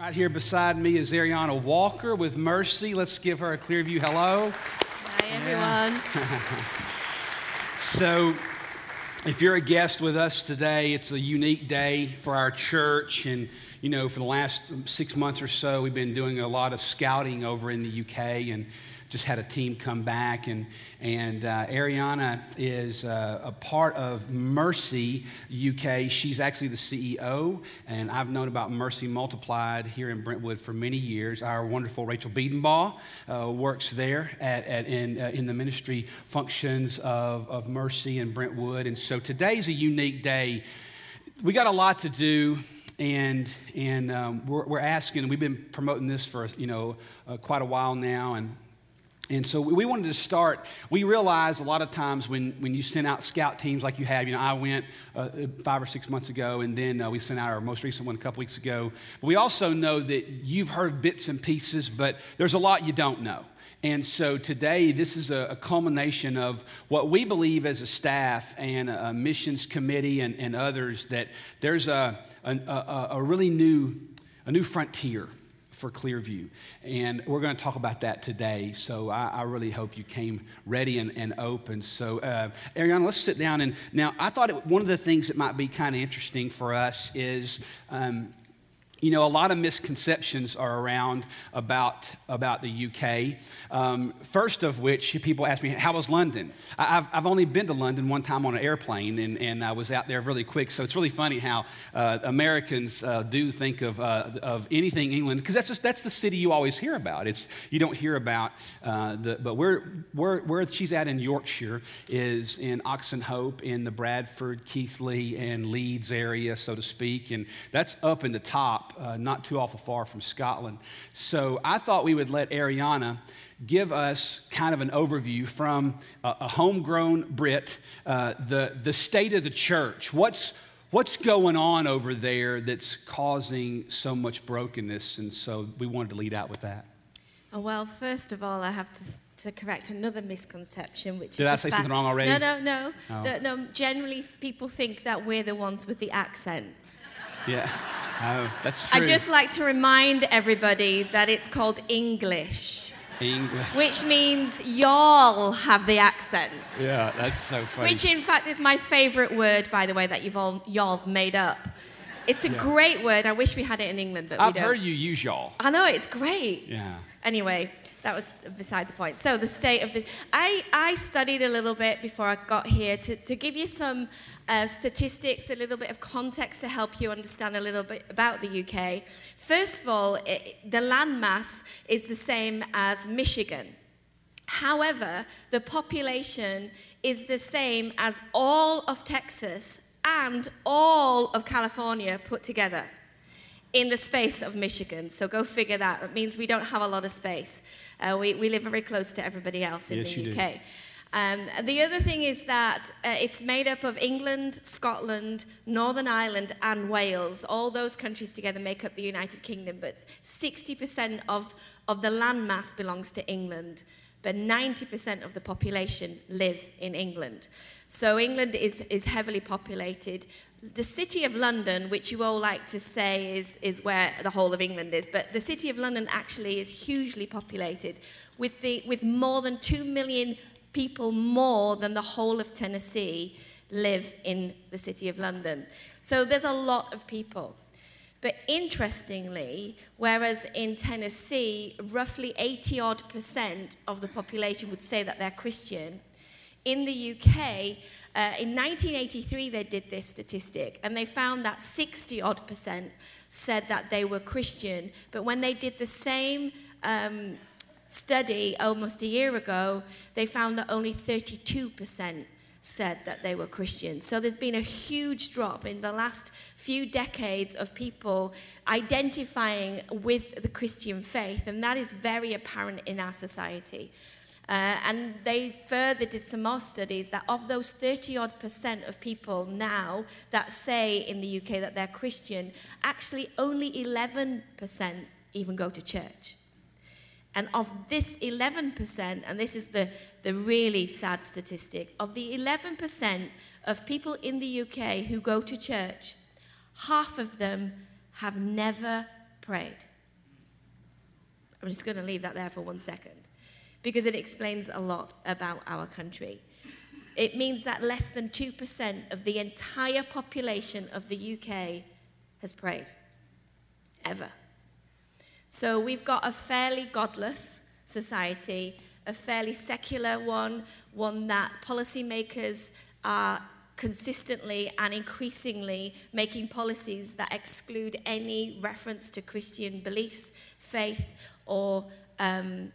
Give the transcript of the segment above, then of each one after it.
Right here beside me is Ariana Walker with Mercy. Let's give her a Clearview. Hello. Hi, everyone. So, if you're a guest with us today, it's a unique day for our church. And, you know, for the last six months or so, we've been doing a lot of scouting over in the UK and just had a team come back. And, and uh, Ariana is uh, a part of Mercy UK. She's actually the CEO, and I've known about Mercy Multiplied here in Brentwood for many years. Our wonderful Rachel Biedenbaugh uh, works there at, at in, uh, in the ministry functions of, of Mercy in Brentwood. And so today's a unique day. We got a lot to do and and um, we're, we're, asking. We've been promoting this for you know uh, quite a while now, and and so we wanted to start. We realize a lot of times when, when you send out scout teams like you have, you know, I went uh, five or six months ago, and then uh, we sent out our most recent one a couple weeks ago. But we also know that you've heard bits and pieces, but there's a lot you don't know. And so today, this is a, a culmination of what we believe as a staff and a, a missions committee and, and, others that there's a, a, a really new, a new frontier for Clearview. And we're going to talk about that today. So I, I really hope you came ready and, and open. So, uh, Ariana, let's sit down. And now, I thought it, one of the things that might be kind of interesting for us is. Um, you know, a lot of misconceptions are around about, about the UK. Um, first of which, people ask me, How was London? I've, I've only been to London one time on an airplane, and, and I was out there really quick. So it's really funny how uh, Americans uh, do think of, uh, of anything England, because that's, that's the city you always hear about. It's, you don't hear about uh, the, but where, where, where she's at in Yorkshire is in Oxenhope, in the Bradford, Keighley, and Leeds area, so to speak. And that's up in the top uh, not too awful far from Scotland. So I thought we would let Ariana give us kind of an overview from a, a homegrown Brit, uh, the, the state of the church. What's, what's going on over there that's causing so much brokenness? And so we wanted to lead out with that. Oh, well, first of all, I have to to correct another misconception, which is did I say something wrong already? No, no, no. Oh. The, no. Generally, people think that we're the ones with the accent. Yeah. Oh, that's true. I just like to remind everybody that it's called English. English. Which means y'all have the accent. Yeah, that's so funny. Which, in fact, is my favorite word, by the way, that you've all y'all made up. It's a yeah. great word. I wish we had it in England, but I've we don't. heard you use y'all. I know it's great. Yeah. Anyway, that was beside the point. So the state of the, I, I studied a little bit before I got here to, to give you some uh, statistics, a little bit of context to help you understand a little bit about the UK. First of all, it, the landmass is the same as Michigan. However, the population is the same as all of Texas and all of California put together in the space of Michigan. So go figure that. It means we don't have a lot of space. Uh, we, we live very close to everybody else in yes, the UK. Um, the other thing is that uh, it's made up of England, Scotland, Northern Ireland, and Wales. All those countries together make up the United Kingdom, but 60% of, of the landmass belongs to England, but 90% of the population live in England. So England is, is heavily populated the city of London, which you all like to say is, is where the whole of England is, but the city of London actually is hugely populated with, the, with more than 2 million people more than the whole of Tennessee live in the city of London. So there's a lot of people. But interestingly, whereas in Tennessee, roughly 80 odd percent of the population would say that they're Christian, in the UK, uh, in 1983, they did this statistic, and they found that 60 odd percent said that they were Christian. But when they did the same um, study almost a year ago, they found that only 32 percent said that they were Christian. So there's been a huge drop in the last few decades of people identifying with the Christian faith, and that is very apparent in our society. Uh, and they further did some more studies that of those 30 odd percent of people now that say in the UK that they're Christian, actually only 11% even go to church. And of this 11%, and this is the, the really sad statistic, of the 11% of people in the UK who go to church, half of them have never prayed. I'm just going to leave that there for one second because it explains a lot about our country. It means that less than 2% of the entire population of the UK has prayed, ever. So we've got a fairly godless society, a fairly secular one, one that policymakers are consistently and increasingly making policies that exclude any reference to Christian beliefs, faith, or um,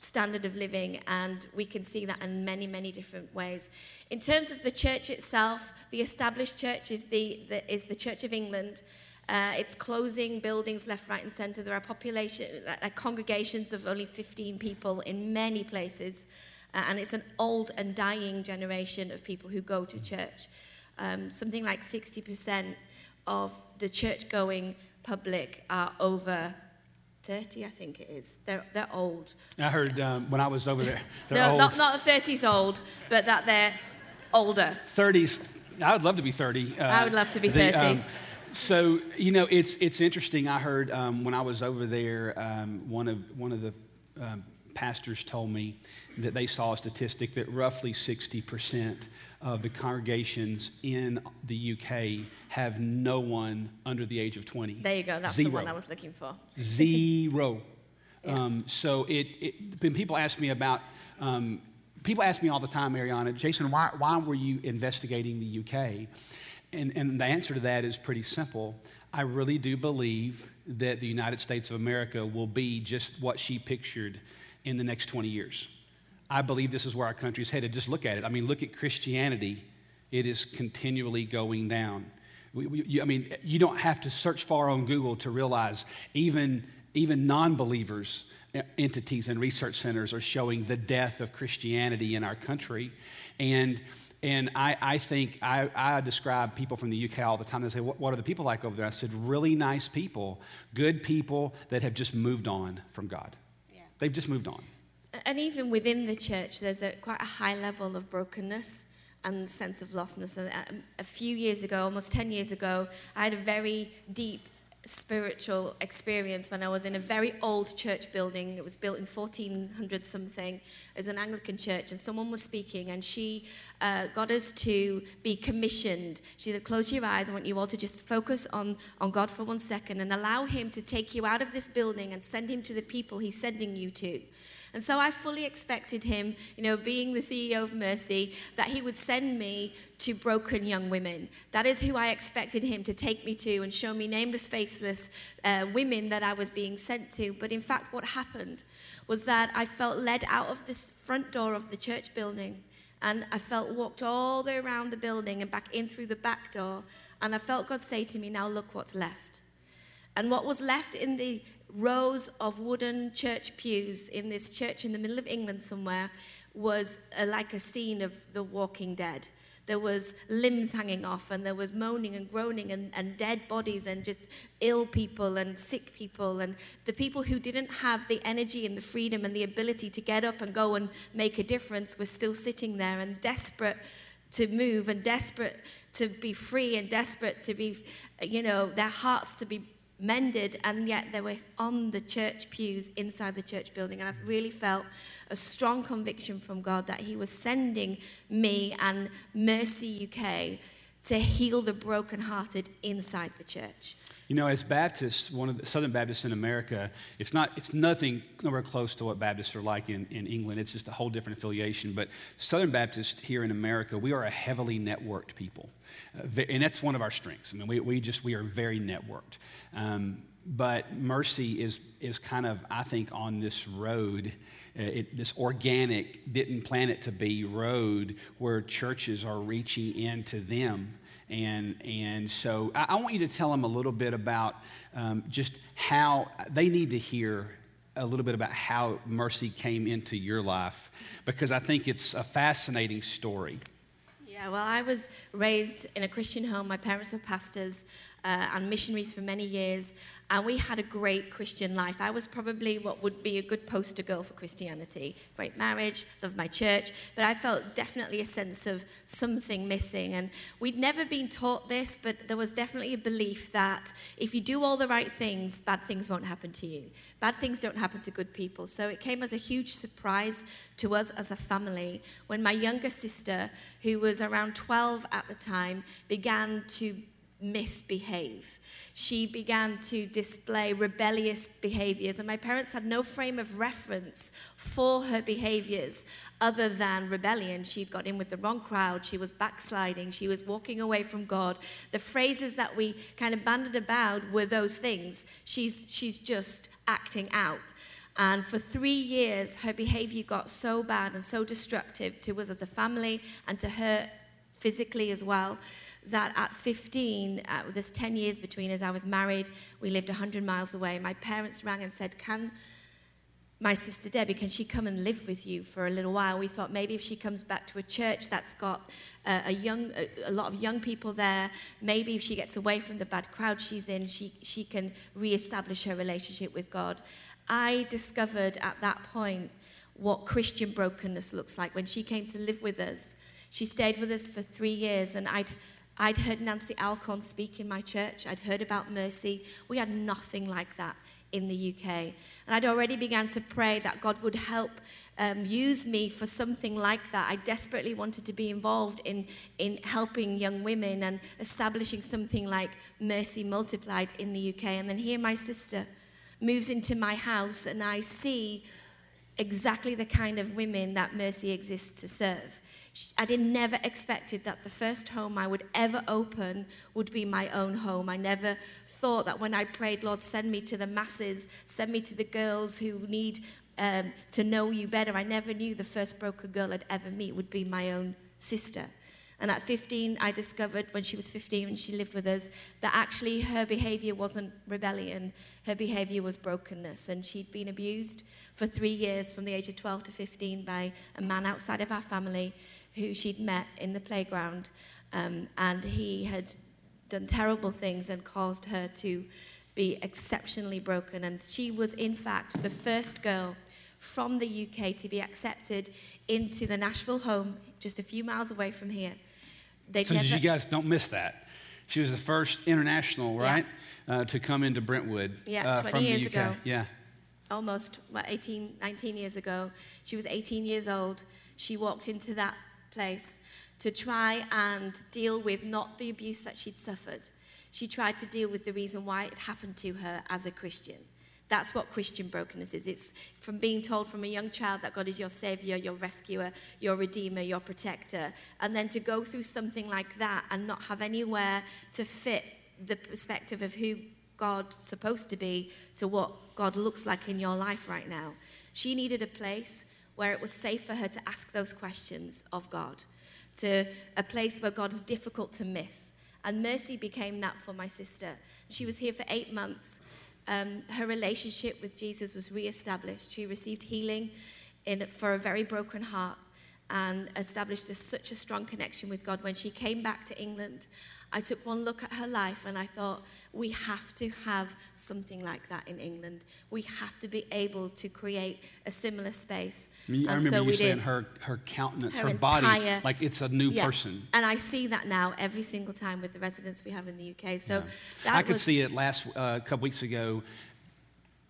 standard of living, and we can see that in many, many different ways. In terms of the church itself, the established church is the, the is the Church of England. Uh, it's closing buildings left, right, and centre. There are population, uh, congregations of only 15 people in many places. Uh, and it's an old and dying generation of people who go to church. Um, something like 60% of the church going public are over 30, I think it is. They're, they're old. I heard um, when I was over there, they're no, old. Not, not the 30s old, but that they're older. 30s. I would love to be 30. Uh, I would love to be 30. The, um, so you know, it's it's interesting. I heard um, when I was over there, um, one of one of the um, pastors told me that they saw a statistic that roughly 60% of the congregations in the UK have no one under the age of 20. There you go. That's Zero. the one I was looking for. Zero. yeah. um, so it, it, when people ask me about, um, people ask me all the time, Mariana, Jason, why, why were you investigating the UK? And, and the answer to that is pretty simple. I really do believe that the United States of America will be just what she pictured in the next 20 years. I believe this is where our country is headed. Just look at it. I mean, look at Christianity. It is continually going down. We, we, you, I mean, you don't have to search far on Google to realize even, even non believers, uh, entities, and research centers are showing the death of Christianity in our country. And and I, I think I, I, describe people from the UK all the time. They say, what, what, are the people like over there? I said, really nice people, good people that have just moved on from God. They've just moved on. And even within the church, there's a, quite a high level of brokenness and sense of lostness. And um, a few years ago, almost 10 years ago, I had a very deep spiritual experience when I was in a very old church building. It was built in 1400 something. It was an Anglican church, and someone was speaking, and she uh, got us to be commissioned. She said, Close your eyes. I want you all to just focus on, on God for one second and allow Him to take you out of this building and send Him to the people He's sending you to. And so I fully expected him, you know, being the CEO of Mercy, that he would send me to broken young women. That is who I expected him to take me to and show me nameless, faceless uh, women that I was being sent to. But in fact, what happened was that I felt led out of this front door of the church building. And I felt walked all the way around the building and back in through the back door. And I felt God say to me, Now look what's left. And what was left in the rows of wooden church pews in this church in the middle of England somewhere was a, like a scene of the walking dead. There was limbs hanging off, and there was moaning and groaning, and, and dead bodies, and just ill people and sick people. And the people who didn't have the energy and the freedom and the ability to get up and go and make a difference were still sitting there and desperate to move, and desperate to be free, and desperate to be, you know, their hearts to be mended, and yet they were on the church pews inside the church building. And I really felt a strong conviction from God that He was sending me and Mercy UK to heal the brokenhearted inside the church. You know, as Baptists, one of the Southern Baptists in America, it's not, it's nothing nowhere close to what Baptists are like in, in England. It's just a whole different affiliation. But Southern Baptists here in America, we are a heavily networked people, uh, and that's one of our strengths. I mean, we, we just we are very networked. Um, but Mercy is is kind of, I think, on this road. Uh, it, this organic, didn't plan it to be road where churches are reaching into them and, and so I, I want you to tell them a little bit about um, just how they need to hear a little bit about how mercy came into your life because I think it's a fascinating story. Yeah, well, I was raised in a Christian home. My parents were pastors uh, and missionaries for many years. And we had a great Christian life. I was probably what would be a good poster girl for Christianity. Great marriage, loved my church, but I felt definitely a sense of something missing. And we'd never been taught this, but there was definitely a belief that if you do all the right things, bad things won't happen to you. Bad things don't happen to good people. So it came as a huge surprise to us as a family when my younger sister, who was around 12 at the time, began to misbehave. She began to display rebellious behaviors, and my parents had no frame of reference for her behaviors other than rebellion. She'd got in with the wrong crowd, she was backsliding, she was walking away from God. The phrases that we kind of banded about were those things. She's, she's just acting out. And for three years, her behavior got so bad and so destructive to us as a family and to her physically as well that at 15, uh, there's 10 years between us, I was married, we lived 100 miles away. My parents rang and said, Can my sister Debbie, can she come and live with you for a little while? We thought maybe if she comes back to a church that's got uh, a young, a, a, lot of young people there, maybe if she gets away from the bad crowd she's in, she, she can reestablish her relationship with God. I discovered at that point what Christian brokenness looks like. When she came to live with us, she stayed with us for three years, and I'd I'd heard Nancy Alcorn speak in my church. I'd heard about mercy. We had nothing like that in the UK. And I'd already began to pray that God would help um, use me for something like that. I desperately wanted to be involved in, in helping young women and establishing something like Mercy Multiplied in the UK. And then here my sister moves into my house, and I see exactly the kind of women that Mercy exists to serve. I did never expected that the first home I would ever open would be my own home. I never thought that when I prayed, Lord, send me to the masses, send me to the girls who need um, to know you better. I never knew the first broken girl I'd ever meet would be my own sister. And at 15, I discovered when she was 15 and she lived with us that actually her behavior wasn't rebellion, her behavior was brokenness. And she'd been abused for three years from the age of 12 to 15 by a man outside of our family who she'd met in the playground, um, and he had done terrible things and caused her to be exceptionally broken. And she was, in fact, the first girl from the UK to be accepted into the Nashville home, just a few miles away from here. They'd so, never... you guys don't miss that. She was the first international, right, yeah. uh, to come into Brentwood yeah, uh, 20 from years the UK. Ago. Yeah. Almost, what, 18, 19 years ago. She was 18 years old. She walked into that place to try and deal with not the abuse that she'd suffered. She tried to deal with the reason why it happened to her as a Christian. That's what Christian brokenness is. It's from being told from a young child that God is your savior, your rescuer, your redeemer, your protector, and then to go through something like that and not have anywhere to fit the perspective of who God's supposed to be to what God looks like in your life right now. She needed a place where it was safe for her to ask those questions of God, to a place where God is difficult to miss. And mercy became that for my sister. She was here for eight months. Um, her relationship with Jesus was reestablished. She received healing in, for a very broken heart and established a, such a strong connection with God. When she came back to England, I took one look at her life and I thought, we have to have something like that in England. We have to be able to create a similar space. I, mean, I remember so you saying her, her countenance, her, her body, like it's a new yeah. person. And I see that now every single time with the residents we have in the UK. So yeah. I could was, see it last uh, couple weeks ago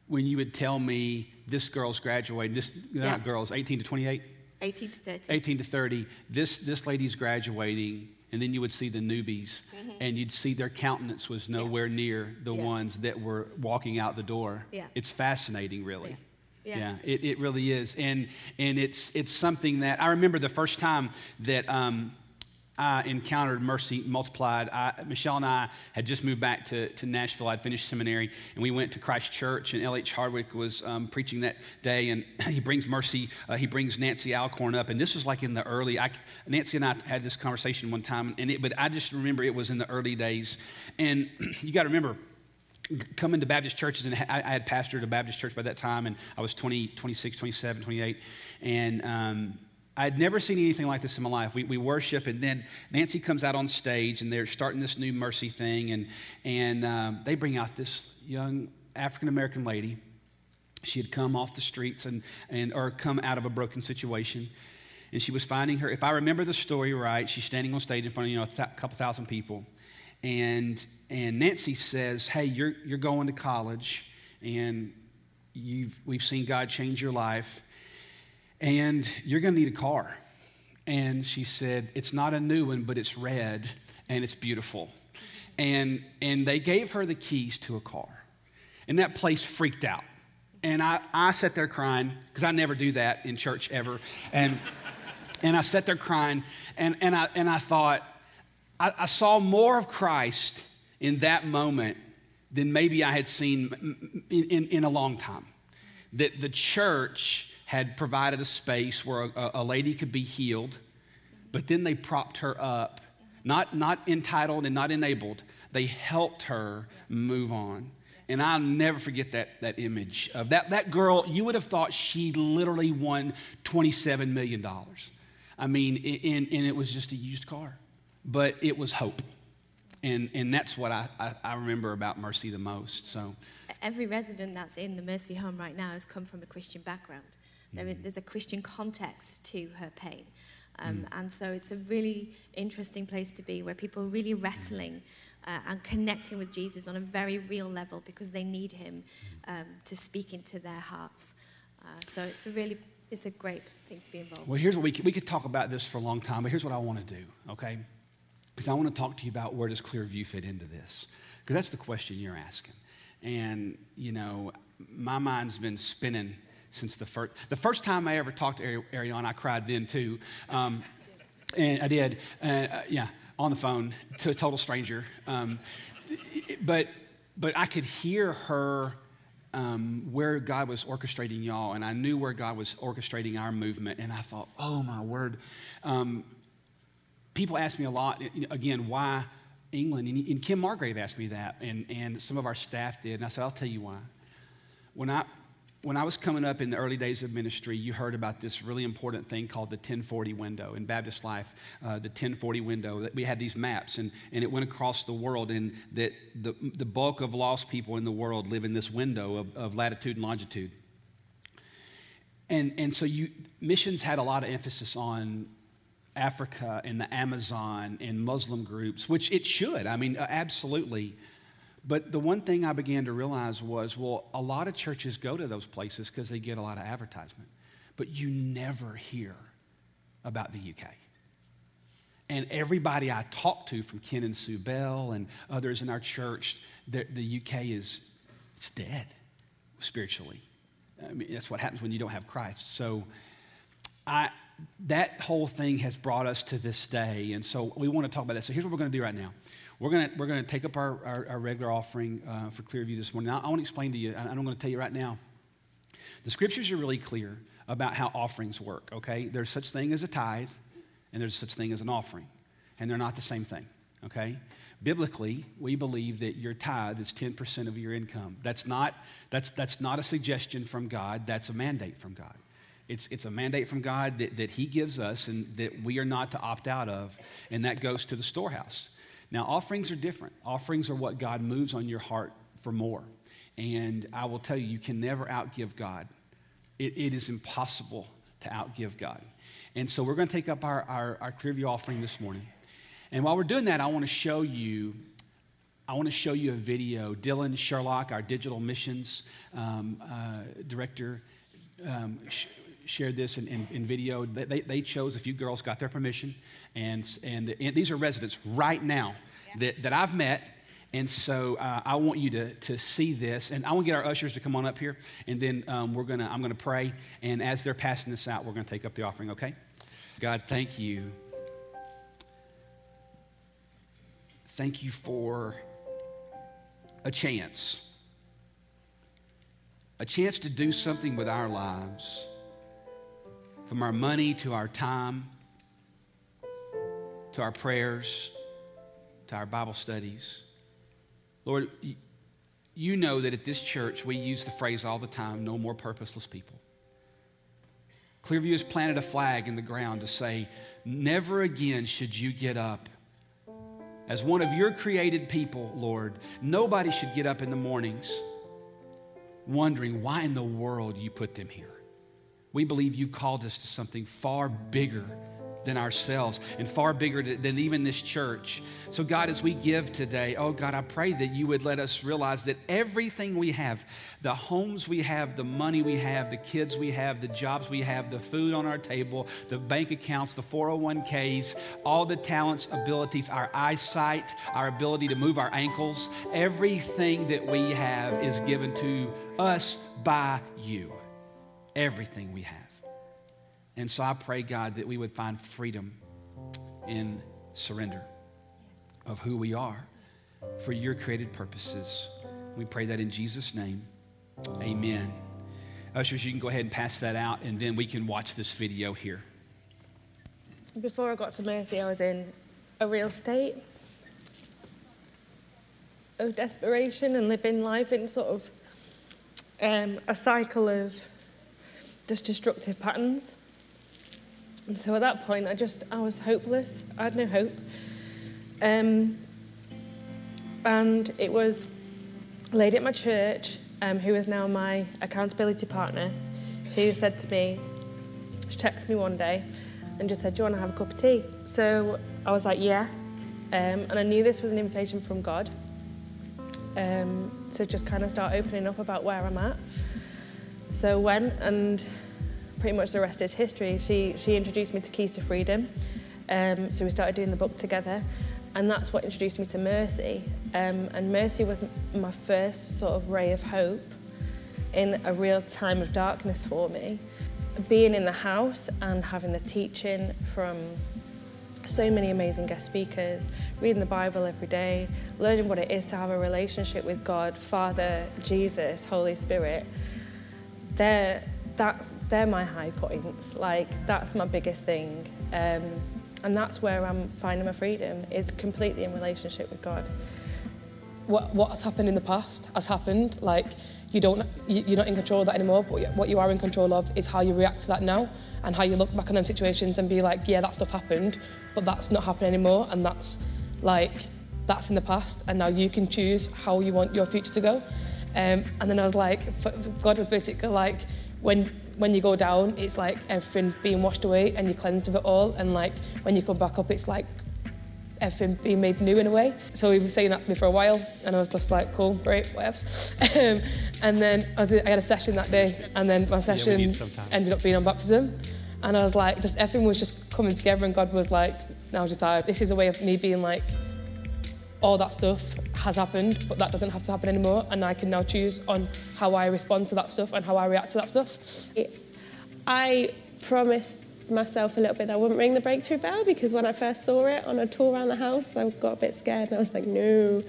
when you would tell me this girl's graduating, this yeah. not girls, 18 to 28? 18 to 30. 18 to 30. This, this lady's graduating and then you would see the newbies mm-hmm. and you'd see their countenance was nowhere yeah. near the yeah. ones that were walking out the door yeah. it's fascinating really yeah, yeah it, it really is and and it's it's something that i remember the first time that um, I encountered Mercy Multiplied. I, Michelle and I had just moved back to, to Nashville. I'd finished seminary, and we went to Christ Church, and L.H. Hardwick was um, preaching that day, and he brings Mercy, uh, he brings Nancy Alcorn up, and this was like in the early, I, Nancy and I had this conversation one time, and it, but I just remember it was in the early days. And you got to remember, coming to Baptist churches, and I, I, had pastored a Baptist church by that time, and I was 20, 26, 27, 28, and um, I had never seen anything like this in my life. We, we worship, and then Nancy comes out on stage, and they're starting this new mercy thing, and, and um, they bring out this young African American lady. She had come off the streets and, and or come out of a broken situation, and she was finding her. If I remember the story right, she's standing on stage in front of you know a th- couple thousand people, and and Nancy says, "Hey, you're you're going to college, and you've we've seen God change your life." And you're going to need a car. And she said, It's not a new one, but it's red and it's beautiful. And, and they gave her the keys to a car. And that place freaked out. And I, I sat there crying, because I never do that in church ever. And, and I sat there crying, and, and, I, and I thought, I, I saw more of Christ in that moment than maybe I had seen in, in, in a long time. That the church had provided a space where a, a, lady could be healed, but then they propped her up, not, not entitled and not enabled. They helped her move on. And I'll never forget that, that image of that, that girl. You would have thought she literally won $27 million. I mean, and, and it was just a used car, but it was hope. And, and that's what I, I, I remember about Mercy the most. So, every resident that's in the Mercy home right now has come from a Christian background. Mm. there's a Christian context to her pain. Um, mm. And so it's a really interesting place to be where people are really wrestling uh, and connecting with Jesus on a very real level because they need him um, to speak into their hearts. Uh, so it's a really it's a great thing to be involved. Well, here's what we could, we could talk about this for a long time, but here's what I want to do, okay? Because I want to talk to you about where does Clearview fit into this? Because that's the question you're asking. And, you know, my mind's been spinning since the first, the first time I ever talked to Ariana, I cried then too. Um, and I did, uh, yeah, on the phone to a total stranger. Um, but, but I could hear her um, where God was orchestrating y'all, and I knew where God was orchestrating our movement, and I thought, oh my word. Um, people ask me a lot, again, why England? And, and Kim Margrave asked me that, and, and some of our staff did, and I said, I'll tell you why. When I, when I was coming up in the early days of ministry, you heard about this really important thing called the 1040 window in Baptist life, uh, the 1040 window. That we had these maps, and, and it went across the world, and that the, the bulk of lost people in the world live in this window of, of latitude and longitude. And, and so you, missions had a lot of emphasis on Africa and the Amazon and Muslim groups, which it should. I mean, absolutely. But the one thing I began to realize was well, a lot of churches go to those places because they get a lot of advertisement, but you never hear about the UK. And everybody I talk to, from Ken and Sue Bell and others in our church, the, the UK is it's dead spiritually. I mean, that's what happens when you don't have Christ. So I, that whole thing has brought us to this day. And so we want to talk about that. So here's what we're going to do right now. We're going we're gonna take up our, our, our regular offering uh, for Clearview this morning. Now, I want to explain to you, and I'm going to tell you right now. The scriptures are really clear about how offerings work, okay? There's such thing as a tithe, and there's such thing as an offering, and they're not the same thing, okay? Biblically, we believe that your tithe is 10% of your income. That's not, that's, that's not a suggestion from God, that's a mandate from God. It's, it's a mandate from God that, that He gives us and that we are not to opt out of, and that goes to the storehouse. Now, offerings are different. Offerings are what God moves on your heart for more. And I will tell you, you can never outgive God. it, it is impossible to outgive God. And so we're going to take up our, our, our Clearview offering this morning. And while we're doing that, I want to show you I want to show you a video. Dylan Sherlock, our digital missions um, uh, director, um, shared this in, in, in video. They, they, chose a few girls, got their permission, and, and, and these are residents right now yeah. that, that I've met. And so uh, I want you to, to see this. And I want to get our ushers to come on up here. And then um, we're gonna, I'm going to pray. And as they're passing this out, we're going to take up the offering, okay? God, thank you. Thank you for a chance. A chance to do something with our lives from our money to our time, to our prayers, to our Bible studies. Lord, you know that at this church we use the phrase all the time no more purposeless people. Clearview has planted a flag in the ground to say, never again should you get up. As one of your created people, Lord, nobody should get up in the mornings wondering why in the world you put them here. We believe you called us to something far bigger than ourselves and far bigger than even this church. So, God, as we give today, oh God, I pray that you would let us realize that everything we have the homes we have, the money we have, the kids we have, the jobs we have, the food on our table, the bank accounts, the 401ks, all the talents, abilities, our eyesight, our ability to move our ankles, everything that we have is given to us by you. Everything we have. And so I pray, God, that we would find freedom in surrender of who we are for your created purposes. We pray that in Jesus' name. Amen. Ushers, you can go ahead and pass that out, and then we can watch this video here. Before I got to Mercy, I was in a real state of desperation and living life in sort of um, a cycle of just destructive patterns. And so at that point, I just, I was hopeless. I had no hope. Um, and it was a lady at my church, um, who is now my accountability partner, who said to me, she texted me one day and just said, do you want to have a cup of tea? So I was like, yeah. Um, and I knew this was an invitation from God um, to just kind of start opening up about where I'm at. So went and pretty much the rest is history. She, she introduced me to Keys to Freedom. Um, so we started doing the book together. And that's what introduced me to Mercy. Um, and Mercy was my first sort of ray of hope in a real time of darkness for me. Being in the house and having the teaching from so many amazing guest speakers, reading the Bible every day, learning what it is to have a relationship with God, Father, Jesus, Holy Spirit, they're, that's, they're my high points. Like, that's my biggest thing. Um, and that's where I'm finding my freedom, is completely in relationship with God. What, what has happened in the past has happened. Like, you don't, you're not in control of that anymore, but what you are in control of is how you react to that now and how you look back on them situations and be like, yeah, that stuff happened, but that's not happening anymore. And that's like, that's in the past. And now you can choose how you want your future to go. Um, and then I was like, God was basically like, when when you go down, it's like everything being washed away and you're cleansed of it all. And like when you come back up, it's like everything being made new in a way. So he was saying that to me for a while, and I was just like, cool, great, whatever. um, and then I, was, I had a session that day, and then my session yeah, ended up being on baptism. And I was like, just everything was just coming together, and God was like, now just tired. This is a way of me being like, all that stuff has happened, but that doesn't have to happen anymore. And I can now choose on how I respond to that stuff and how I react to that stuff. I promised myself a little bit that I wouldn't ring the breakthrough bell because when I first saw it on a tour around the house, I got a bit scared and I was like, no.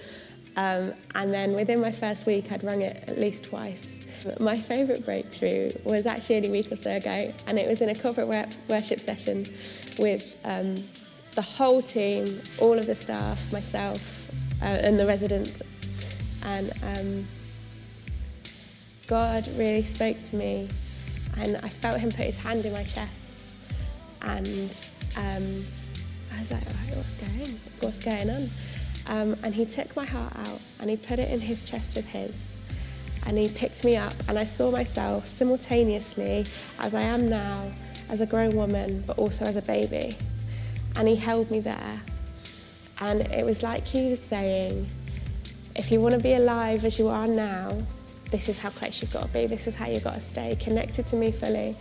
Um, and then within my first week, I'd rung it at least twice. My favourite breakthrough was actually a week or so ago, and it was in a corporate worship session with um, the whole team, all of the staff, myself, uh, and the residents. And um, God really spoke to me, and I felt Him put His hand in my chest, and um, I was like, right, what's going, what's going on? Um, and He took my heart out and He put it in His chest with His, and He picked me up, and I saw myself simultaneously as I am now, as a grown woman, but also as a baby, and He held me there and it was like he was saying, if you want to be alive as you are now, this is how close you've got to be, this is how you've got to stay connected to me fully.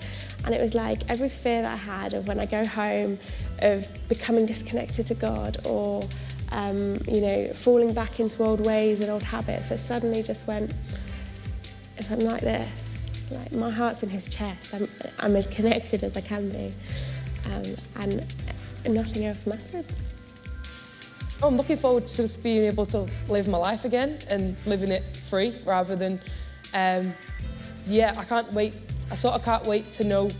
And it was like every fear that I had of when I go home, of becoming disconnected to God or, um, you know, falling back into old ways and old habits, I suddenly just went, if I'm like this, like my heart's in his chest, I'm, I'm as connected as I can be. Um, and nothing else mattered. I'm looking forward to just being able to live my life again and living it free rather than, um, yeah, I can't wait. I sort of can't wait to know,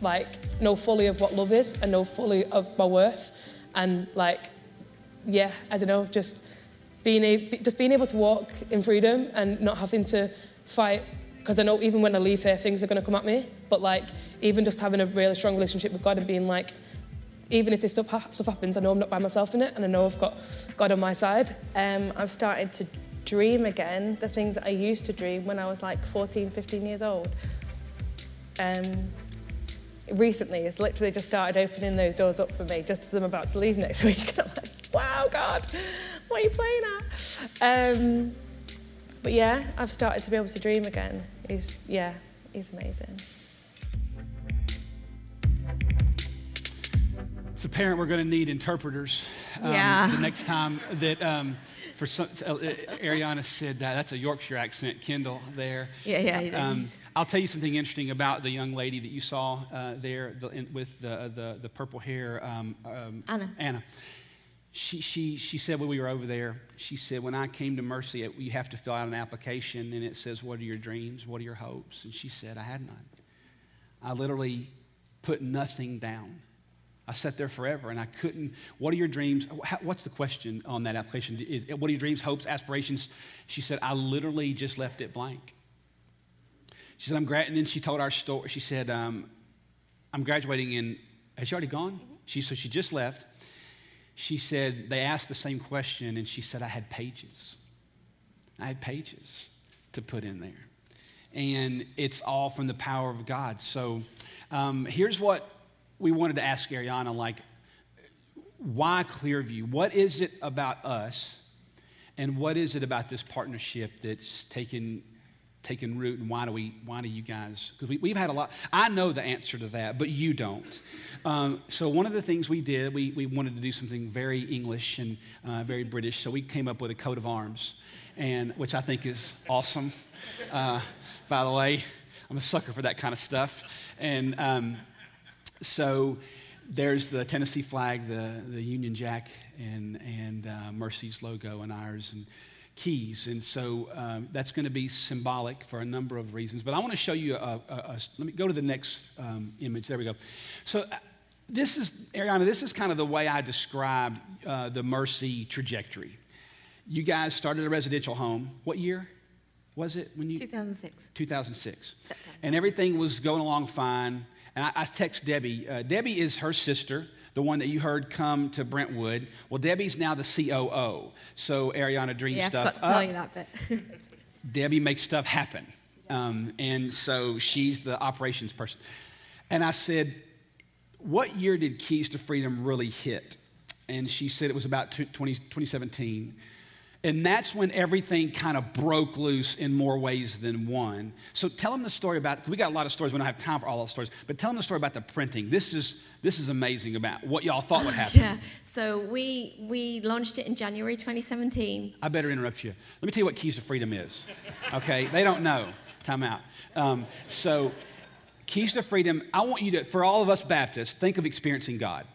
like, know fully of what love is and know fully of my worth. And like, yeah, I don't know, just being, a, just being able to walk in freedom and not having to fight because I know even when I leave here, things are going to come at me. But like, even just having a really strong relationship with God and being like, even if this stuff, ha- stuff happens, I know I'm not by myself in it, and I know I've got God on my side. Um, I've started to dream again, the things that I used to dream when I was like 14, 15 years old. Um, recently, it's literally just started opening those doors up for me just as I'm about to leave next week. I'm like, wow, God, what are you playing at? Um, but yeah, I've started to be able to dream again. He's, yeah, he's amazing. As a parent, we're going to need interpreters um, Yeah. the next time that. Um, for some, uh, Ariana said that. That's a Yorkshire accent, Kendall, there. Yeah, yeah, it Um. I'll tell you something interesting about the young lady that you saw uh, there the, in, with the, the, the purple hair. Um, um, Anna. Anna. She, she, she said when we were over there, she said, when I came to Mercy, you have to fill out an application and it says, What are your dreams? What are your hopes? And she said, I had none. I literally put nothing down. I sat there forever and I couldn't. What are your dreams? What's the question on that application? Is what are your dreams, hopes, aspirations? She said, I literally just left it blank. She said, I'm gra-, and then she told our story. She said, um, I'm graduating in, has she already gone? She, so she just left. She said, they asked the same question and she said, I had pages. I had pages to put in there. And it's all from the power of God. So um, here's what we wanted to ask Ariana like, why Clearview? What is it about us? And what is it about this partnership that's taken, taken root? And why do, we, why do you guys? Because we, we've had a lot. I know the answer to that, but you don't. Um, so, one of the things we did, we, we wanted to do something very English and uh, very British. So, we came up with a coat of arms, and, which I think is awesome. Uh, by the way, I'm a sucker for that kind of stuff. And um, so there's the Tennessee flag, the, the Union Jack, and, and uh, Mercy's logo, and ours, and keys. And so um, that's going to be symbolic for a number of reasons. But I want to show you a, a, a- let me go to the next um, image. There we go. So uh, this is, Ariana, this is kind of the way I described uh, the Mercy trajectory. You guys started a residential home. What year was it when you? 2006. 2006. September. And everything was going along fine. And I, I text Debbie. Uh, Debbie is her sister, the one that you heard come to Brentwood. Well, Debbie's now the COO. So Ariana dreams Yeah, I stuff forgot to tell you that bit. Debbie makes stuff happen. Um, and so she's the operations person. And I said, What year did Keys to Freedom really hit? And she said it was about two- 20, 2017. And that's when everything kind of broke loose in more ways than one. So tell them the story about, we got a lot of stories, we don't have time for all those stories, but tell them the story about the printing. This is, this is amazing about what y'all thought would happen. yeah. So we we launched it in January 2017. I better interrupt you. Let me tell you what Keys to Freedom is. Okay? they don't know. Time out. Um, so, Keys to Freedom, I want you to, for all of us Baptists, think of experiencing God.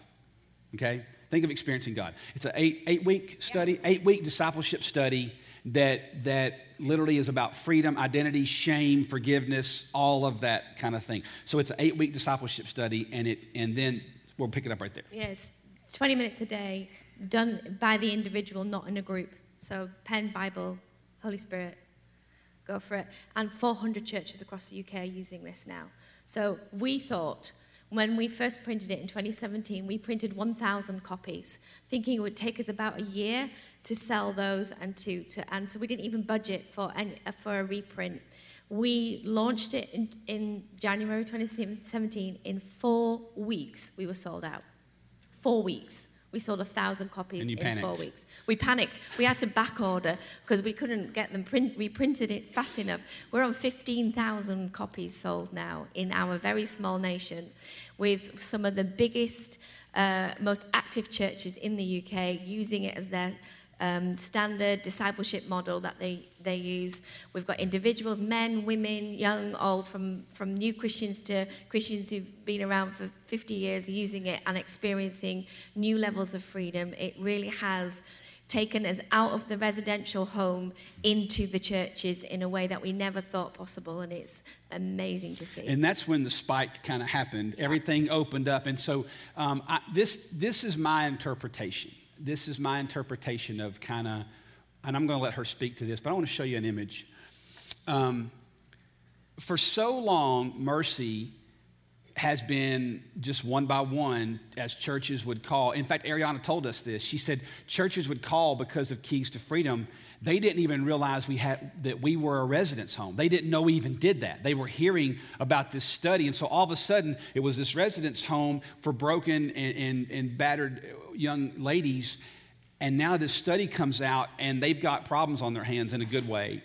Okay? Think of experiencing God. It's an eight, eight week study, eight week discipleship study that, that literally is about freedom, identity, shame, forgiveness, all of that kind of thing. So, it's an eight week discipleship study, and, it, and then we'll pick it up right there. Yes, 20 minutes a day, done by the individual, not in a group. So pen, Bible, Holy Spirit, go for it. And 400 churches across the UK are using this now. So we thought when we first printed it in 2017, we printed 1,000 copies, thinking it would take us about a year to sell those and to, to and so we didn't even budget for any, for a reprint. We launched it in, in January 2017. In four weeks, we were sold out. Four weeks. We sold a thousand copies in four weeks. We panicked. We had to back order because we couldn't get them print, We printed it fast enough. We're on 15,000 copies sold now in our very small nation with some of the biggest, uh, most active churches in the UK using it as their um, standard discipleship model that they, they use. We've got individuals, men, women, young, old, from, from new Christians to Christians who've been around for 50 years using it and experiencing new levels of freedom. It really has taken us out of the residential home into the churches in a way that we never thought possible, and it's amazing to see. And that's when the spike kind of happened. Everything opened up. And so um, I, this, this is my interpretation. This is my interpretation of kind of, and I'm going to let her speak to this, but I want to show you an image. Um, for so long, Mercy has been just one by one, as churches would call. In fact, Ariana told us this. She said churches would call because of Keys to Freedom. They didn't even realize we had that we were a residence home. They didn't know we even did that. They were hearing about this study, and so all of a sudden, it was this residence home for broken and, and, and battered young ladies. And now this study comes out, and they've got problems on their hands in a good way.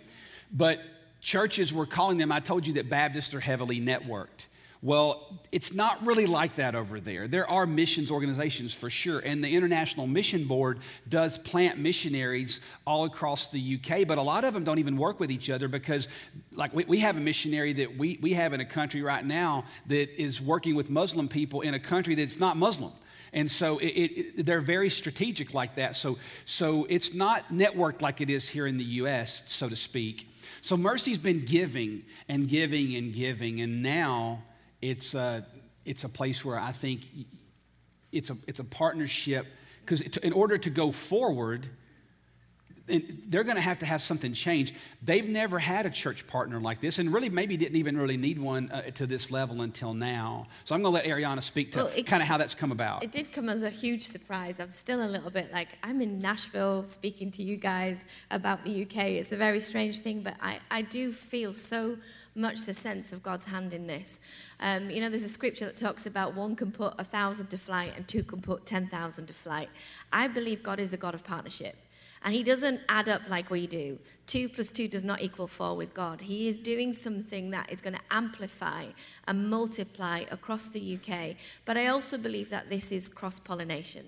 But churches were calling them. I told you that Baptists are heavily networked. Well, it's not really like that over there. There are missions organizations for sure, and the International Mission Board does plant missionaries all across the UK, but a lot of them don't even work with each other because, like, we, we have a missionary that we, we have in a country right now that is working with Muslim people in a country that's not Muslim. And so it, it, they're very strategic like that. So, so it's not networked like it is here in the US, so to speak. So Mercy's been giving and giving and giving, and now it's a, it's a place where I think it's a, it's a partnership because in order to go forward, they're going to have to have something change. They've never had a church partner like this, and really maybe didn't even really need one uh, to this level until now. So I'm going to let Ariana speak to well, kind of how that's come about. It did come as a huge surprise. I'm still a little bit like I'm in Nashville speaking to you guys about the UK. It's a very strange thing, but I, I do feel so much the sense of God's hand in this. Um, you know, there's a scripture that talks about one can put a thousand to flight and two can put 10,000 to flight. I believe God is a God of partnership. And he doesn't add up like we do. Two plus two does not equal four with God. He is doing something that is going to amplify and multiply across the UK. But I also believe that this is cross pollination.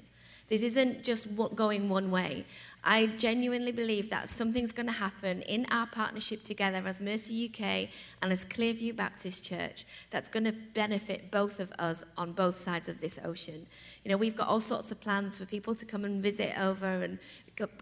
This isn't just going one way. I genuinely believe that something's going to happen in our partnership together as Mercy UK and as Clearview Baptist Church that's going to benefit both of us on both sides of this ocean. You know, we've got all sorts of plans for people to come and visit over and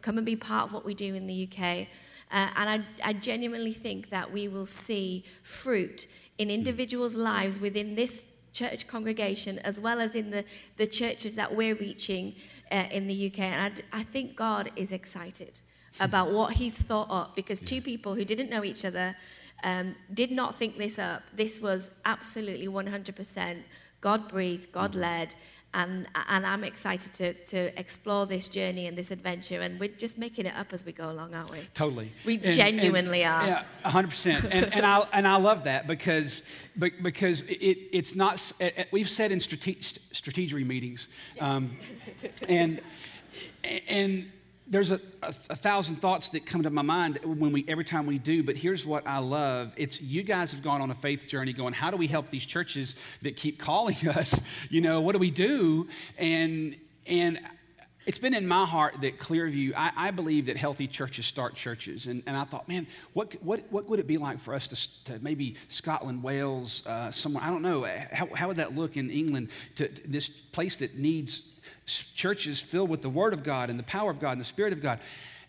come and be part of what we do in the UK. Uh, and I, I genuinely think that we will see fruit in individuals' lives within this church congregation as well as in the, the churches that we're reaching uh, in the UK. And I, I think God is excited about what He's thought up because two people who didn't know each other um, did not think this up. This was absolutely 100% God breathed, God led. And, and I'm excited to, to explore this journey and this adventure. And we're just making it up as we go along, aren't we? Totally. We and, genuinely and, are. Yeah, 100%. And, and, I, and I love that because, because it, it's not, we've said in strate- strategic meetings, um, and, and there's a, a, a, thousand thoughts that come to my mind when we every time we do but here's what i love. It's you guys have gone on a faith journey going how do we help these churches that keep calling us? You know what do we do? And and it's been in my heart that Clearview, I, I believe that healthy churches start churches. And, and I thought, man, what, what, what would it be like for us to, to maybe Scotland, Wales, uh, somewhere, I don't know, how, how would that look in England, to, to this place that needs churches filled with the Word of God and the power of God and the Spirit of God.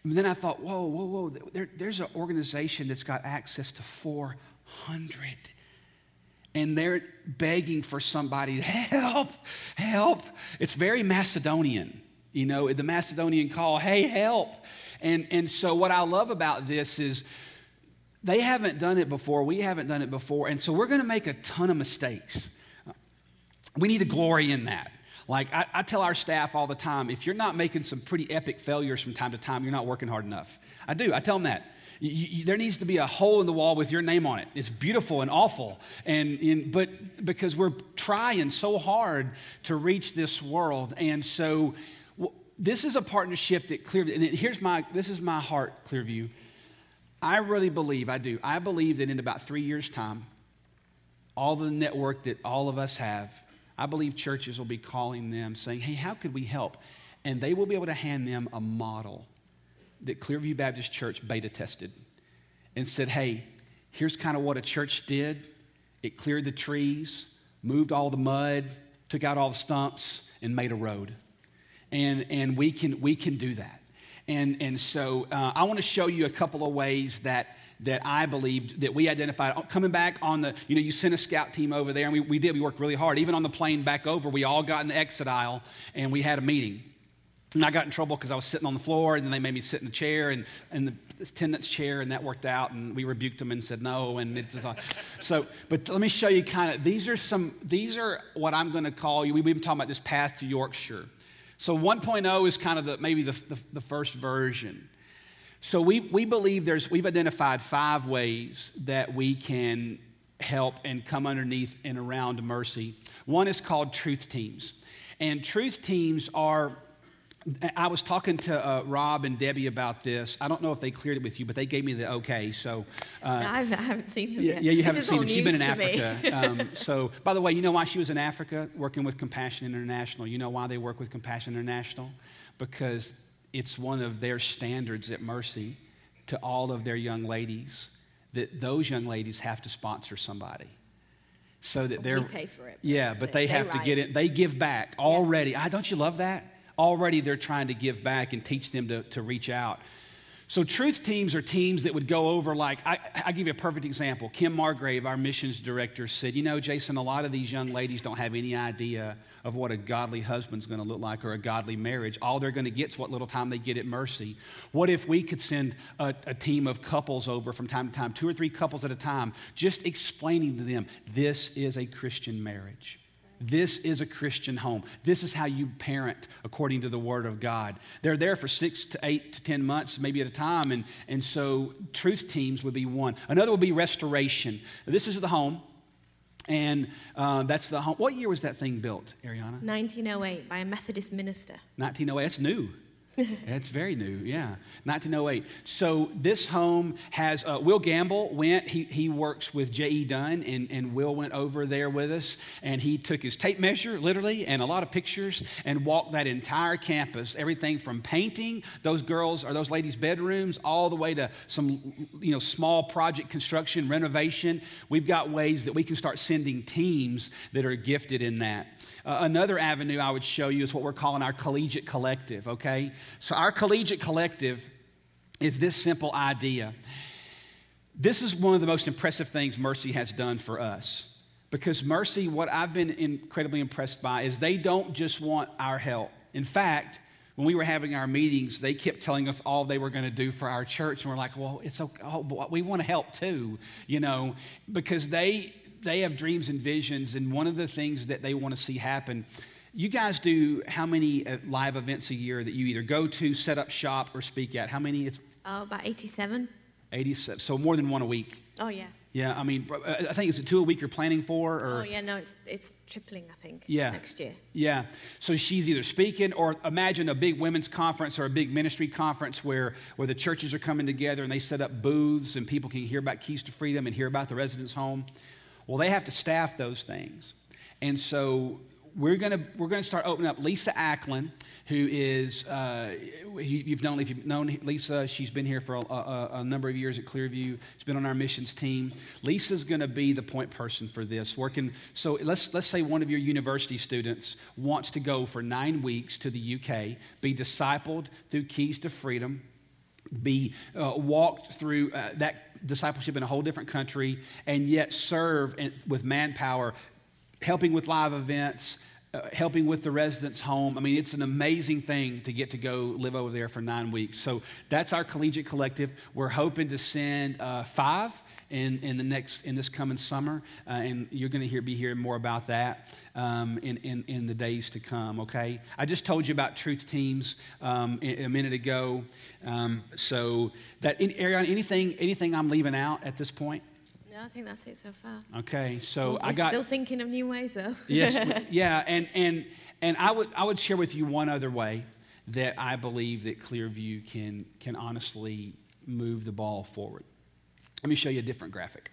And then I thought, whoa, whoa, whoa, there, there's an organization that's got access to 400. And they're begging for somebody, help, help. It's very Macedonian, you know, the Macedonian call, hey, help. And, and so, what I love about this is they haven't done it before, we haven't done it before, and so we're going to make a ton of mistakes. We need to glory in that. Like I, I, tell our staff all the time, if you're not making some pretty epic failures from time to time, you're not working hard enough. I do. I tell them that. You, you, there needs to be a hole in the wall with your name on it. It's beautiful and awful, and, and but because we're trying so hard to reach this world, and so this is a partnership that Clearview. And here's my this is my heart, Clearview. I really believe I do. I believe that in about three years' time, all the network that all of us have I believe churches will be calling them saying, hey, how could we help? And they will be able to hand them a model that Clearview Baptist Church beta tested and said, hey, here's kind of what a church did. It cleared the trees, moved all the mud, took out all the stumps, and made a road. And, and we, can, we can do that. And, and so uh, I want to show you a couple of ways that that I believed that we identified. Coming back on the, you know, you sent a scout team over there, and we, we did, we worked really hard. Even on the plane back over, we all got in the exit aisle and we had a meeting. And I got in trouble because I was sitting on the floor, and then they made me sit in the chair and in the attendant's chair, and that worked out. And we rebuked them and said no. And it's just, so, but let me show you kind of these are some these are what I'm going to call you. We've been talking about this path to Yorkshire. So 1.0 is kind of the, maybe the, the, the first version. So we, we believe there's we've identified five ways that we can help and come underneath and around mercy. One is called truth teams. And truth teams are I was talking to uh, Rob and Debbie about this. I don't know if they cleared it with you, but they gave me the okay. So, uh, no, I haven't seen them. Yeah, yet. yeah you this haven't seen them. She's been in Africa. um, so, by the way, you know why she was in Africa working with Compassion International? You know why they work with Compassion International? Because it's one of their standards at Mercy to all of their young ladies that those young ladies have to sponsor somebody so that they're we pay for it. yeah but they, they have to get it they give back already yeah. don't you love that already they're trying to give back and teach them to, to reach out. So, truth teams are teams that would go over, like, I, I give you a perfect example. Kim Margrave, our missions director, said, You know, Jason, a lot of these young ladies don't have any idea of what a godly husband's to look like or a godly marriage. All they're to get is what little time they get at Mercy. What if we could send a, a team of couples over from time to time, two or three couples at a time, just explaining to them this is a Christian marriage? This is a Christian home. This is how you parent according to the Word of God. They're there for six to eight to 10 months, maybe at a time. And, and so, truth teams would be one. Another would be restoration. This is the home. And uh, that's the home. What year was that thing built, Ariana? 1908 by a Methodist minister. 1908. That's new. it's very new, yeah. 1908. So this home has, uh, Will Gamble went, he, he works with J.E. Dunn, and, and Will went over there with us, and he took his tape measure, literally, and a lot of pictures, and walked that entire campus, everything from painting those girls or those ladies' bedrooms, all the way to some, you know, small project construction, renovation. We've got ways that we can start sending teams that are gifted in that. Uh, another avenue I would show you is what we're calling our collegiate collective, okay? So, our collegiate collective is this simple idea. This is one of the most impressive things Mercy has done for us. Because Mercy, what I've been incredibly impressed by is they don't just want our help. In fact, when we were having our meetings, they kept telling us all they were going to do for our church. And we're like, well, it's okay. Oh, we want to help too, you know, because they, they have dreams and visions, and one of the things that they want to see happen. You guys do how many uh, live events a year that you either go to, set up shop, or speak at? How many? It's oh, about 87. 87. So more than one a week. Oh yeah. Yeah, I mean, uh, I think it's two a week you're planning for, or oh yeah, no, it's it's tripling, I think. Yeah, next year. Yeah, so she's either speaking, or imagine a big women's conference or a big ministry conference where where the churches are coming together and they set up booths and people can hear about Keys to Freedom and hear about the residence home. Well, they have to staff those things. And so we're going to we're going to start opening up Lisa Acklin, who is uh, you, have known if you've known Lisa, she's been here for a, a, a, number of years at Clearview. She's been on our missions team. Lisa's going to be the point person for this. Working so let's let's say one of your university students wants to go for nine weeks to the UK, be discipled through Keys to Freedom, be uh, walked through uh, that discipleship in a whole different country and yet serve in, with manpower, helping with live events, uh, helping with the residence home. I mean, it's an amazing thing to get to go live over there for nine weeks. So that's our collegiate collective. We're hoping to send uh, five in, in the next in this coming summer, uh, and you're going to hear be hearing more about that um, in, in in the days to come. Okay, I just told you about truth teams um, a minute ago, um, so that Ariana, anything anything I'm leaving out at this point. No, I think that's it so far. Okay, so well, I got still thinking of new ways though. yes, yeah, and and and I would I would share with you one other way that I believe that Clearview can can honestly move the ball forward. Let me show you a different graphic.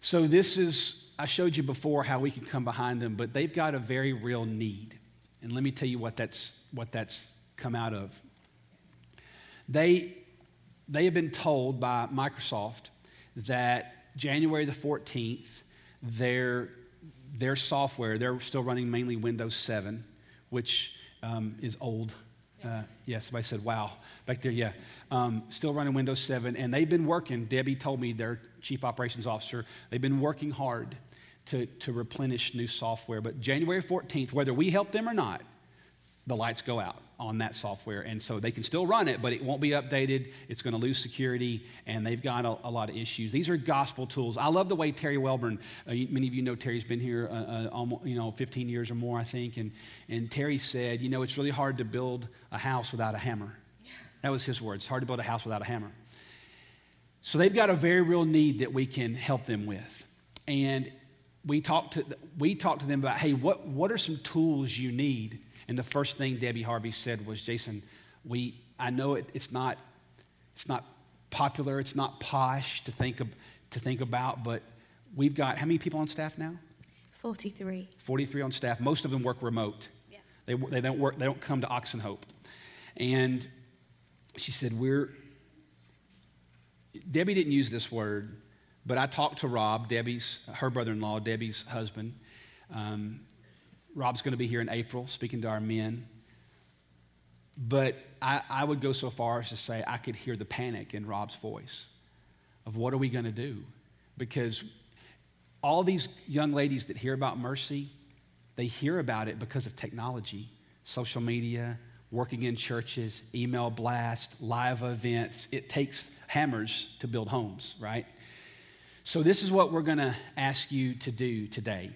So, this is, I showed you before how we can come behind them, but they've got a very real need. And let me tell you what that's, what that's come out of. They, they have been told by Microsoft that January the 14th, their, their software, they're still running mainly Windows 7, which um, is old. Uh, yeah, somebody said, wow. Back there, yeah. Um, still running Windows 7. And they've been working, Debbie told me, their chief operations officer, they've been working hard to, to replenish new software. But January 14th, whether we help them or not, the lights go out on that software. And so they can still run it, but it won't be updated. It's going to lose security, and they've got a, a lot of issues. These are gospel tools. I love the way Terry Welburn, uh, many of you know Terry's been here uh, uh, almost, you know, 15 years or more, I think. And, and Terry said, you know, it's really hard to build a house without a hammer. That was his words. hard to build a house without a hammer. So they've got a very real need that we can help them with. And we talked to, we talked to them about, hey, what, what are some tools you need? And the first thing Debbie Harvey said was, Jason, we, I know it, it's, not, it's not popular, it's not posh to think, of, to think about, but we've got, how many people on staff now? 43. 43 on staff. Most of them work remote. Yeah. They, they, don't work, they don't come to Oxenhope. And she said, We're, Debbie didn't use this word, but I talked to Rob, Debbie's, her brother in law, Debbie's husband. Um, Rob's going to be here in April speaking to our men. But I, I, would go so far as to say I could hear the panic in Rob's voice of what are we going to do? Because all these young ladies that hear about mercy, they hear about it because of technology, social media, working in churches, email blast, live events. It takes hammers to build homes, right? So, this is what we're going to ask you to do today.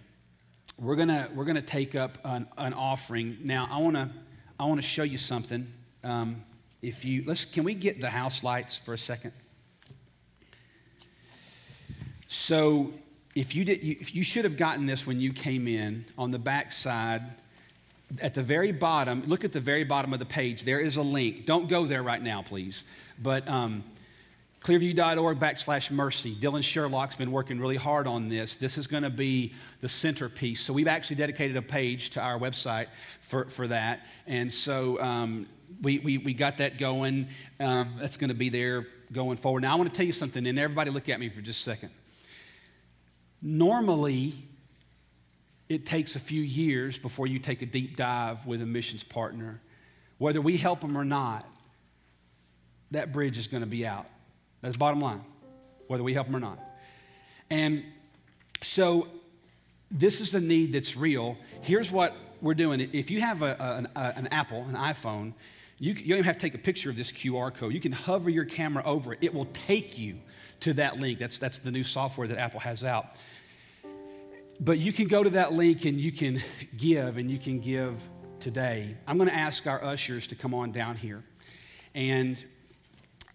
We're to we're gonna take up an, an offering. Now, I want to I wanna show you something. Um, if you let's can we get the house lights for a second so if you did if you should have gotten this when you came in on the back side at the very bottom, look at the very bottom of the page. There is a link. Don't go there right now, please. But um, clearview.org backslash mercy. Dylan Sherlock's been working really hard on this. This is going to be the centerpiece. So we've actually dedicated a page to our website for, for that. And so um, we, we, we got that going. Um, that's going to be there going forward. Now, I want to tell you something, and everybody look at me for just a second. Normally, it takes a few years before you take a deep dive with a missions partner. Whether we help them or not, that bridge is going to be out. That's bottom line, whether we help them or not. And so this is a need that's real. Here's what we're doing. If you have a, an, a, an Apple, an iPhone, you, you don't even have to take a picture of this QR code. You can hover your camera over it. It will take you to that link. That's, that's the new software that Apple has out. But you can go to that link and you can give, and you can give today. I'm going to ask our ushers to come on down here. And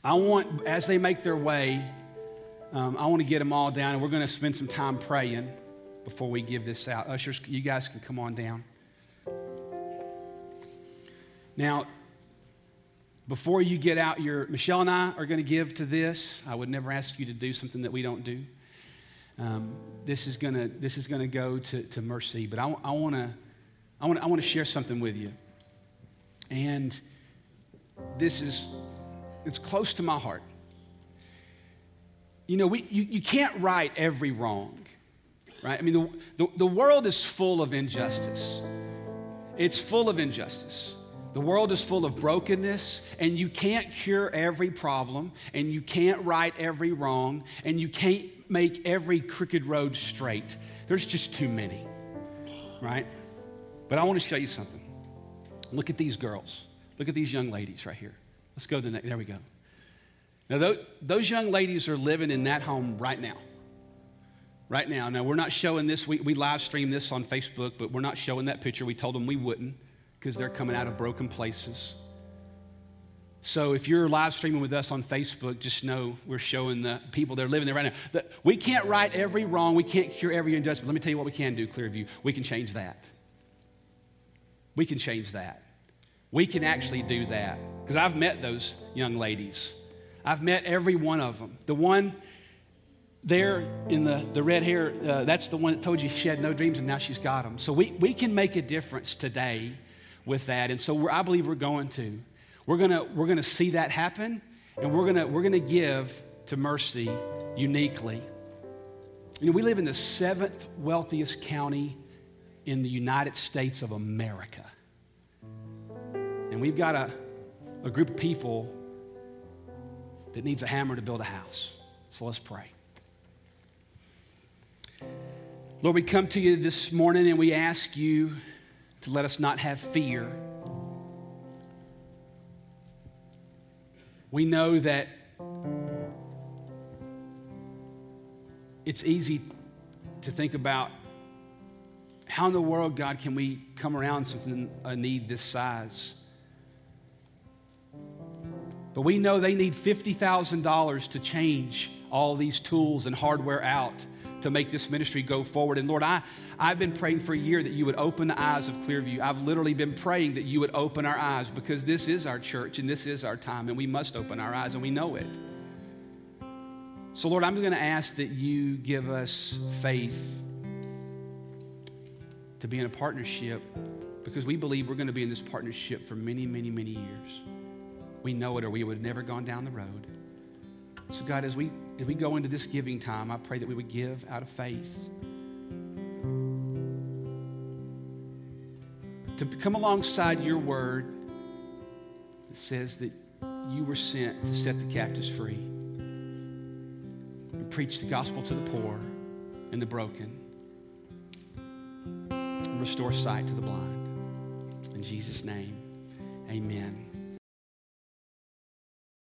I want, as they make their way, um, I want to get them all down, and we're going to spend some time praying before we give this out. Ushers, you guys can come on down. Now, before you get out your, Michelle and I are going to give to this. I would never ask you to do something that we don't do. Um, this is gonna this is gonna go to, to mercy, but I, I wanna I wanna I wanna share something with you, and this is it's close to my heart. You know, we you, you can't right every wrong, right? I mean, the, the, the world is full of injustice. It's full of injustice. The world is full of brokenness, and you can't cure every problem, and you can't right every wrong, and you can't make every crooked road straight. There's just too many, right? But I want to show you something. Look at these girls. Look at these young ladies right here. Let's go to the next. There we go. Now, those, young ladies are living in that home right now. Right now. Now, we're not showing this. We, we live stream this on Facebook, but we're not showing that picture. We told them we wouldn't because they're coming out of broken places. So if you're live streaming with us on Facebook, just know we're showing the people that are living there right now. We can't right every wrong, we can't cure every injustice. But let me tell you what we can do, Clearview. We can change that. We can change that. We can actually do that. Because I've met those young ladies. I've met every one of them. The one there in the, the red hair, uh, that's the one that told you she had no dreams and now she's got them. So we, we can make a difference today with that. And so I believe we're going to. We're gonna, we're gonna see that happen, and we're gonna, we're gonna give to mercy uniquely. You know, we live in the seventh wealthiest county in the United States of America. And we've got a, a group of people that needs a hammer to build a house. So let's pray. Lord, we come to you this morning and we ask you to let us not have fear. We know that it's easy to think about how in the world, God, can we come around something, a need this size? But we know they need $50,000 to change all these tools and hardware out to make this ministry go forward. And Lord, I, I've been praying for a year that you would open the eyes of Clearview. I've literally been praying that you would open our eyes because this is our church and this is our time and we must open our eyes and we know it. So, Lord, I'm going to ask that you give us faith to be in a partnership because we believe we're going to be in this partnership for many, many, many years. We know it or we would have never gone down the road. So, God, as we, as we go into this giving time, I pray that we would give out of faith. To come alongside your word that says that you were sent to set the captives free and preach the gospel to the poor and the broken and restore sight to the blind. In Jesus' name, amen.